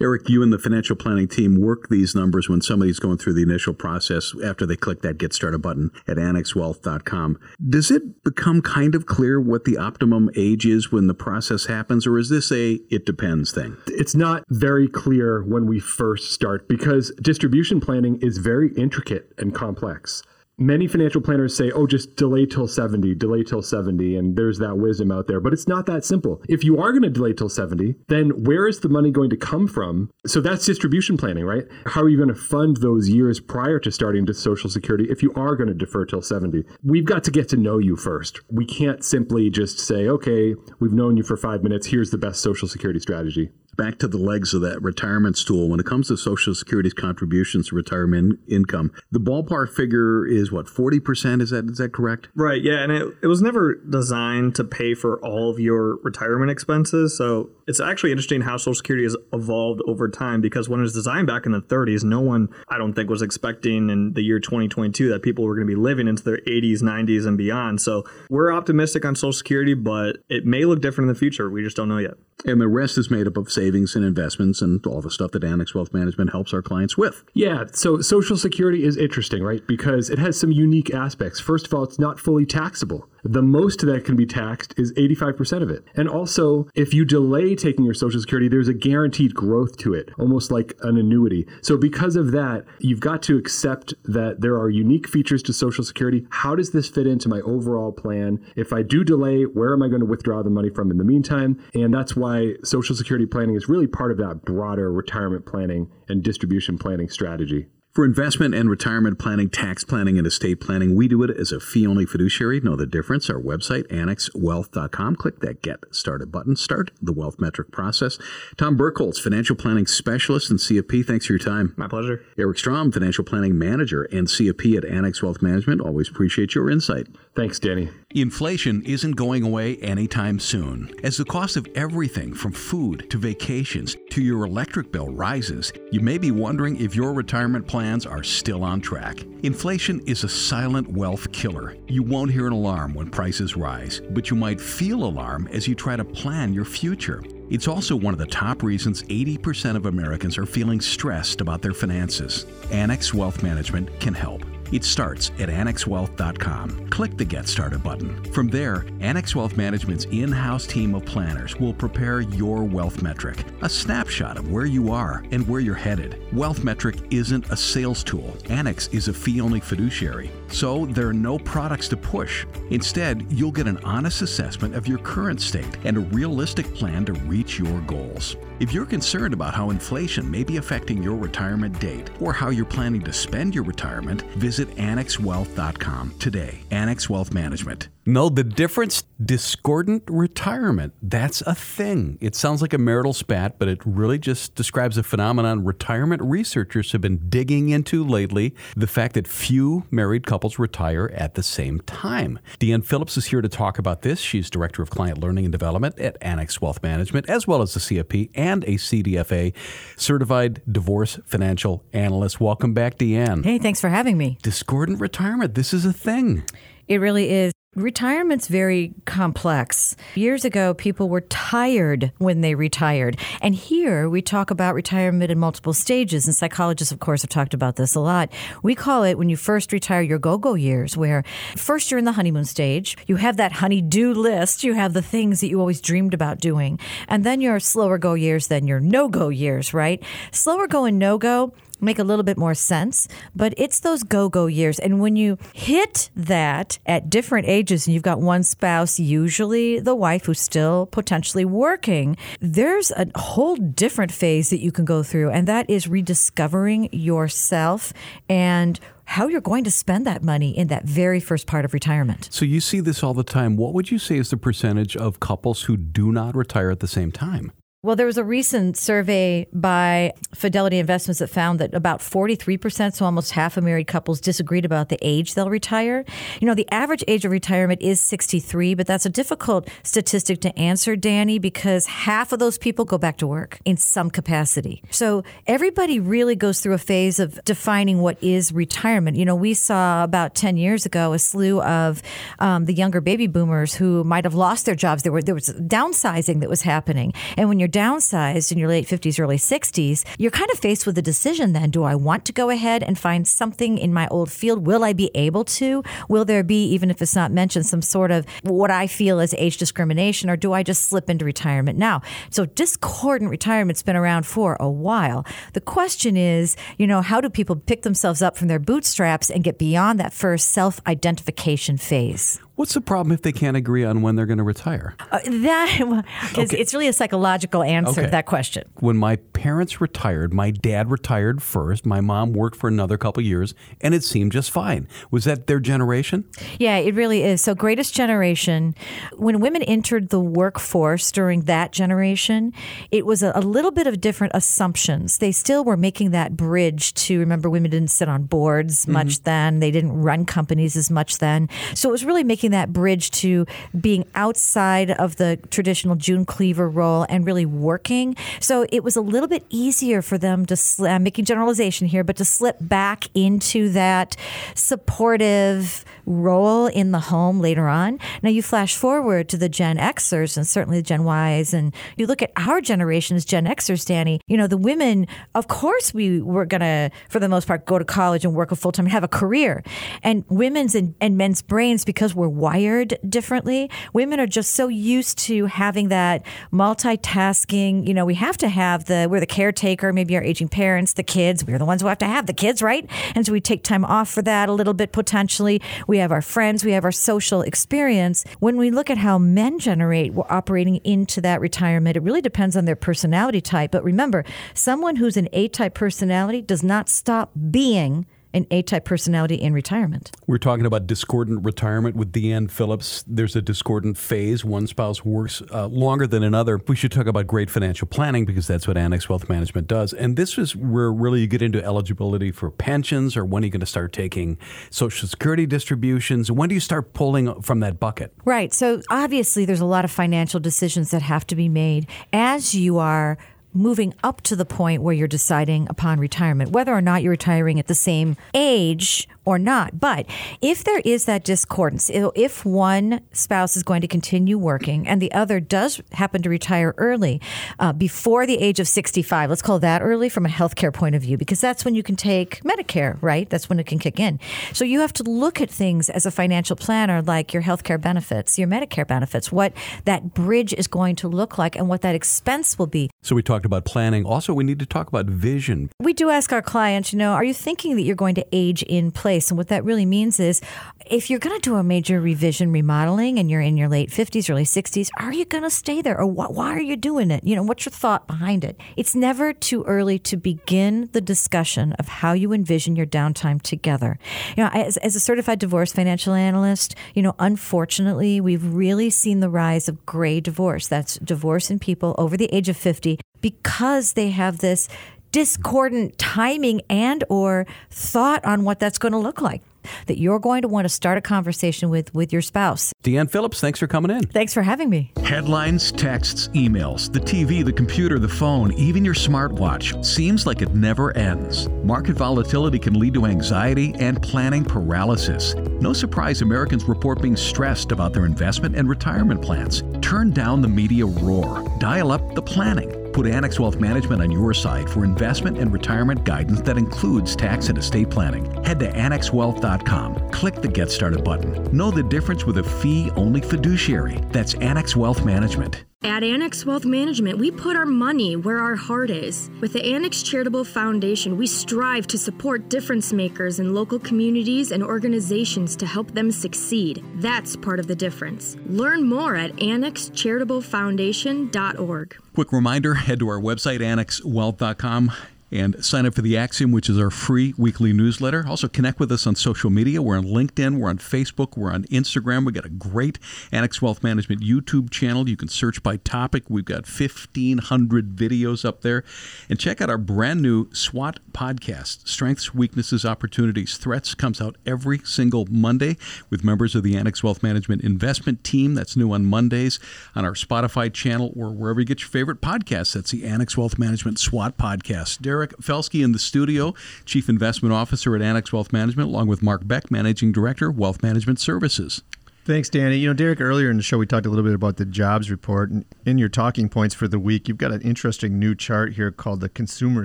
Eric, you and the financial planning team work these numbers when somebody's going through the initial process after they click that get started button at annexwealth.com. Does it become kind of clear what the optimum age is when the process happens, or is this a it depends thing? It's not very clear when we first start because distribution planning is very intricate and complex many financial planners say, oh, just delay till 70, delay till 70, and there's that wisdom out there. But it's not that simple. If you are going to delay till 70, then where is the money going to come from? So that's distribution planning, right? How are you going to fund those years prior to starting to Social Security if you are going to defer till 70? We've got to get to know you first. We can't simply just say, okay, we've known you for five minutes, here's the best Social Security strategy back to the legs of that retirement stool. When it comes to Social Security's contributions to retirement income, the ballpark figure is what forty percent. Is that is that correct? Right. Yeah, and it, it was never designed to pay for all of your retirement expenses. So it's actually interesting how Social Security has evolved over time because when it was designed back in the 30s, no one I don't think was expecting in the year 2022 that people were going to be living into their 80s, 90s, and beyond. So we're optimistic on Social Security, but it may look different in the future. We just don't know yet. And the rest is made up of savings and investments and all the stuff that Annex Wealth Management helps our clients with. Yeah. So Social Security is interesting, right? Because it has some unique aspects. First of all, it's not fully taxable. The most that can be taxed is 85% of it. And also, if you delay taking your Social Security, there's a guaranteed growth to it, almost like an annuity. So, because of that, you've got to accept that there are unique features to Social Security. How does this fit into my overall plan? If I do delay, where am I going to withdraw the money from in the meantime? And that's why Social Security planning is really part of that broader retirement planning and distribution planning strategy. For investment and retirement planning, tax planning, and estate planning, we do it as a fee only fiduciary. Know the difference. Our website, annexwealth.com. Click that Get Started button. Start the wealth metric process. Tom Burkholz, financial planning specialist and CFP. Thanks for your time. My pleasure. Eric Strom, financial planning manager and CFP at Annex Wealth Management. Always appreciate your insight. Thanks, Danny. Inflation isn't going away anytime soon. As the cost of everything from food to vacations to your electric bill rises, you may be wondering if your retirement plans are still on track. Inflation is a silent wealth killer. You won't hear an alarm when prices rise, but you might feel alarm as you try to plan your future. It's also one of the top reasons 80% of Americans are feeling stressed about their finances. Annex Wealth Management can help. It starts at annexwealth.com. Click the Get Started button. From there, Annex Wealth Management's in house team of planners will prepare your wealth metric, a snapshot of where you are and where you're headed. Wealth Metric isn't a sales tool, Annex is a fee only fiduciary. So there are no products to push. Instead, you'll get an honest assessment of your current state and a realistic plan to reach your goals. If you're concerned about how inflation may be affecting your retirement date or how you're planning to spend your retirement, visit annexwealth.com today. Annex Wealth Management. No, the difference discordant retirement. That's a thing. It sounds like a marital spat, but it really just describes a phenomenon retirement researchers have been digging into lately the fact that few married couples retire at the same time. Deanne Phillips is here to talk about this. She's Director of Client Learning and Development at Annex Wealth Management, as well as the CFP and a CDFA certified divorce financial analyst. Welcome back, Deanne. Hey, thanks for having me. Discordant retirement. This is a thing. It really is. Retirement's very complex. Years ago, people were tired when they retired. And here we talk about retirement in multiple stages. And psychologists, of course, have talked about this a lot. We call it when you first retire your go go years, where first you're in the honeymoon stage. You have that honey-do list. You have the things that you always dreamed about doing. And then your slower go years, then your no go years, right? Slower go and no go make a little bit more sense, but it's those go go years. And when you hit that at different ages and you've got one spouse, usually the wife who's still potentially working, there's a whole different phase that you can go through, and that is rediscovering yourself and how you're going to spend that money in that very first part of retirement. So you see this all the time. What would you say is the percentage of couples who do not retire at the same time? Well, there was a recent survey by Fidelity Investments that found that about 43%, so almost half of married couples, disagreed about the age they'll retire. You know, the average age of retirement is 63, but that's a difficult statistic to answer, Danny, because half of those people go back to work in some capacity. So everybody really goes through a phase of defining what is retirement. You know, we saw about 10 years ago a slew of um, the younger baby boomers who might have lost their jobs. There, were, there was downsizing that was happening. And when you're downsized in your late 50s, early 60s, you're kind of faced with a decision then. Do I want to go ahead and find something in my old field? Will I be able to? Will there be, even if it's not mentioned, some sort of what I feel is age discrimination, or do I just slip into retirement now? So, discordant retirement's been around for a while. The question is, you know, how do people pick themselves up from their bootstraps and get beyond that first self identification phase? What's the problem if they can't agree on when they're going to retire? Uh, that Okay. it's really a psychological answer Okay. to that question. When my parents retired, my dad retired first. My mom worked for another couple years, and it seemed just fine. Was that their generation? Yeah, it really is. So, greatest generation, when women entered the workforce during that generation, it was a, a little bit of different assumptions. They still were making that bridge to remember women didn't sit on boards much then, they didn't run companies as much then. So, it was really making that bridge to being outside of the traditional June Cleaver role and really working. So, it was a little bit easier for them to, sl- I'm making generalization here, but to slip back into that supportive role in the home later on. Now you flash forward to the Gen Xers and certainly the Gen Ys, and you look at our generation as Gen Xers, Danny. You know, the women, of course, we were going to, for the most part, go to college and work a full time and have a career. And women's and, and men's brains, because we're wired differently, women are just so used to having that multitasking. You know, we have to have the, we're the caretaker, maybe our aging parents, the kids, we're the ones who have to have the kids, right? And so we take time off for that a little bit potentially. We have our friends, we have our social experience. When we look at how men generate, we're operating into that retirement. It really depends on their personality type. But remember, someone who's an A type personality does not stop being an A type personality in retirement. We're talking about discordant retirement with Deanne Phillips. There's a discordant phase. One spouse works uh, longer than another. We should talk about great financial planning because that's what Annex Wealth Management does. And this is where really you get into eligibility for pensions or when are you going to start taking Social Security distributions? When do you start pulling from that bucket? Right. So obviously, there's a lot of financial decisions that have to be made as you are moving up to the point where you're deciding upon retirement, whether or not you're retiring at the same age or not. But if there is that discordance, if one spouse is going to continue working and the other does happen to retire early, uh, before the age of 65, let's call that early from a healthcare point of view, because that's when you can take Medicare, right? That's when it can kick in. So you have to look at things as a financial planner, like your healthcare benefits, your Medicare benefits, what that bridge is going to look like, and what that expense will be. So we talked about planning. Also, we need to talk about vision. We do ask our clients, you know, are you thinking that you're going to age in place? And what that really means is if you're going to do a major revision remodeling and you're in your late 50s, early 60s, are you going to stay there or wh- why are you doing it? You know, what's your thought behind it? It's never too early to begin the discussion of how you envision your downtime together. You know, as, as a certified divorce financial analyst, you know, unfortunately, we've really seen the rise of gray divorce. That's divorce in people over the age of 50 because they have this discordant timing and or thought on what that's going to look like that you're going to want to start a conversation with with your spouse. Deanne Phillips, thanks for coming in. Thanks for having me. Headlines, texts, emails, the TV, the computer, the phone, even your smartwatch. Seems like it never ends. Market volatility can lead to anxiety and planning paralysis. No surprise Americans report being stressed about their investment and retirement plans. Turn down the media roar. Dial up the planning. Put Annex Wealth Management on your side for investment and retirement guidance that includes tax and estate planning. Head to annexwealth.com. Click the Get Started button. Know the difference with a fee only fiduciary. That's Annex Wealth Management. At Annex Wealth Management, we put our money where our heart is. With the Annex Charitable Foundation, we strive to support difference makers in local communities and organizations to help them succeed. That's part of the difference. Learn more at annexcharitablefoundation.org. Quick reminder head to our website, annexwealth.com and sign up for the Axiom, which is our free weekly newsletter. Also, connect with us on social media. We're on LinkedIn, we're on Facebook, we're on Instagram. We got a great Annex Wealth Management YouTube channel. You can search by topic. We've got 1,500 videos up there. And check out our brand new SWOT podcast Strengths, Weaknesses, Opportunities, Threats. Comes out every single Monday with members of the Annex Wealth Management investment team. That's new on Mondays on our Spotify channel or wherever you get your favorite podcasts. That's the Annex Wealth Management SWOT podcast. Derek Felske in the studio, Chief Investment Officer at Annex Wealth Management, along with Mark Beck, Managing Director, Wealth Management Services. Thanks, Danny. You know, Derek, earlier in the show, we talked a little bit about the jobs report. And in your talking points for the week, you've got an interesting new chart here called the Consumer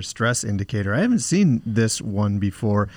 Stress Indicator. I haven't seen this one before.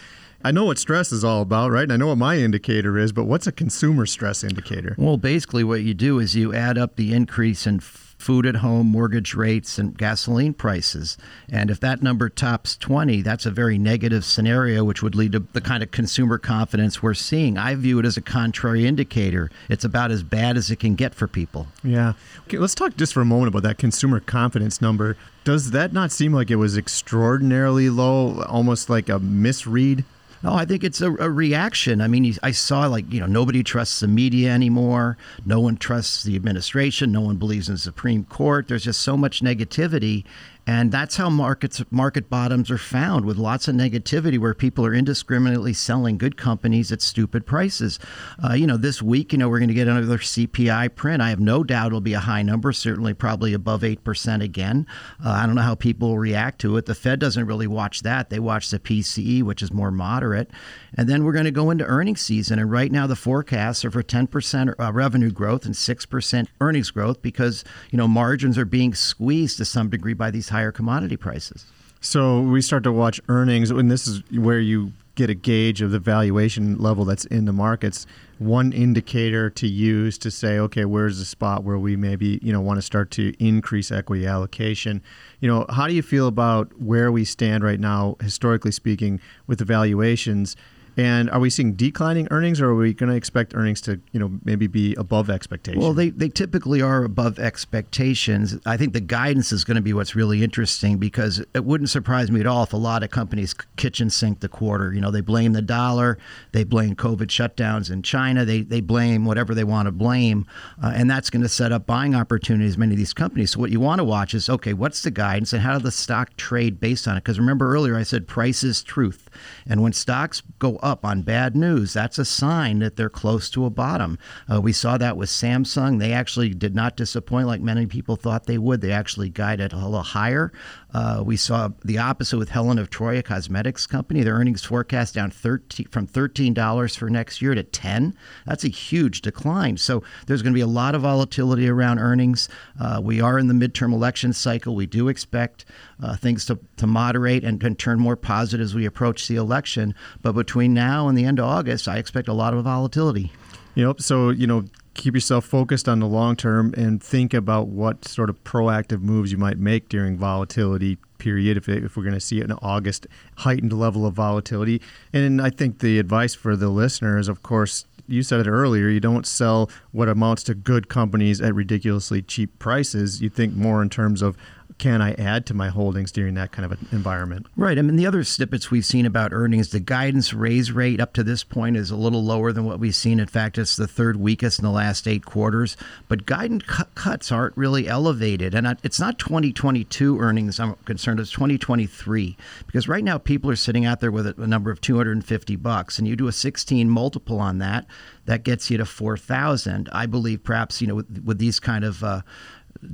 I know what stress is all about, right? And I know what my indicator is, but what's a consumer stress indicator? Well, basically, what you do is you add up the increase in food at home, mortgage rates, and gasoline prices. And if that number tops 20, that's a very negative scenario, which would lead to the kind of consumer confidence we're seeing. I view it as a contrary indicator. It's about as bad as it can get for people. Yeah. Okay, let's talk just for a moment about that consumer confidence number. Does that not seem like it was extraordinarily low, almost like a misread? No, I think it's a, a, reaction. I mean, I saw like, you know, nobody trusts the media anymore. No one trusts the administration. No one believes in the Supreme Court. There's just so much negativity. And that's how markets market bottoms are found with lots of negativity where people are indiscriminately selling good companies at stupid prices. Uh, you know, this week, you know, we're going to get another CPI print. I have no doubt it'll be a high number, certainly probably above 8% again. Uh, I don't know how people will react to it. The Fed doesn't really watch that. They watch the PCE, which is more moderate. And then we're going to go into earnings season. And right now, the forecasts are for 10% uh, revenue growth and 6% earnings growth because, you know, margins are being squeezed to some degree by these higher commodity prices. So we start to watch earnings, and this is where you get a gauge of the valuation level that's in the markets. One indicator to use to say, okay, where's the spot where we maybe you know want to start to increase equity allocation. You know, how do you feel about where we stand right now, historically speaking, with the valuations? And are we seeing declining earnings, or are we going to expect earnings to, you know, maybe be above expectations? Well, they, they typically are above expectations. I think the guidance is going to be what's really interesting because it wouldn't surprise me at all if a lot of companies kitchen sink the quarter. You know, they blame the dollar, they blame COVID shutdowns in China, they they blame whatever they want to blame, uh, and that's going to set up buying opportunities. Many of these companies. So what you want to watch is okay, what's the guidance and how does the stock trade based on it? Because remember earlier I said price is truth. And when stocks go up on bad news, that's a sign that they're close to a bottom. Uh, we saw that with Samsung. They actually did not disappoint like many people thought they would. They actually guided a little higher. Uh, we saw the opposite with Helen of Troy, a cosmetics company. Their earnings forecast down 13, from $13 for next year to 10 That's a huge decline. So there's going to be a lot of volatility around earnings. Uh, we are in the midterm election cycle. We do expect uh, things to, to moderate and, and turn more positive as we approach the election. But between now and the end of August, I expect a lot of volatility. Yep. So, you know, keep yourself focused on the long term and think about what sort of proactive moves you might make during volatility period if, if we're going to see an August heightened level of volatility. And I think the advice for the listener is of course you said it earlier you don't sell what amounts to good companies at ridiculously cheap prices. You think more in terms of can I add to my holdings during that kind of an environment? Right. I mean, the other snippets we've seen about earnings, the guidance raise rate up to this point is a little lower than what we've seen. In fact, it's the third weakest in the last eight quarters. But guidance cuts aren't really elevated. And it's not 2022 earnings I'm concerned, it's 2023. Because right now, people are sitting out there with a number of 250 bucks, and you do a 16 multiple on that, that gets you to 4,000. I believe perhaps, you know, with, with these kind of uh,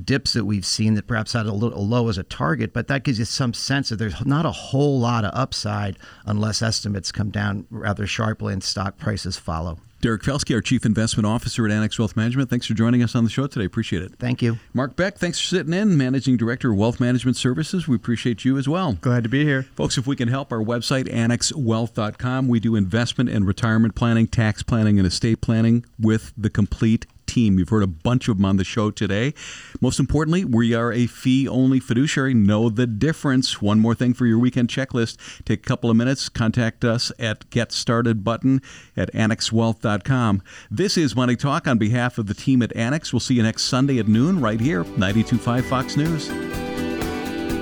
dips that we've seen that perhaps had a little low as a target, but that gives you some sense that there's not a whole lot of upside unless estimates come down rather sharply and stock prices follow. Derek Felske, our Chief Investment Officer at Annex Wealth Management. Thanks for joining us on the show today. Appreciate it. Thank you. Mark Beck, thanks for sitting in, Managing Director of Wealth Management Services. We appreciate you as well. Glad to be here. Folks, if we can help, our website, annexwealth.com. We do investment and retirement planning, tax planning, and estate planning with the complete team. You've heard a bunch of them on the show today. Most importantly, we are a fee only fiduciary. Know the difference. One more thing for your weekend checklist. Take a couple of minutes, contact us at Get Started button at annexwealth.com. This is Money Talk on behalf of the team at Annex. We'll see you next Sunday at noon right here, 925 Fox News.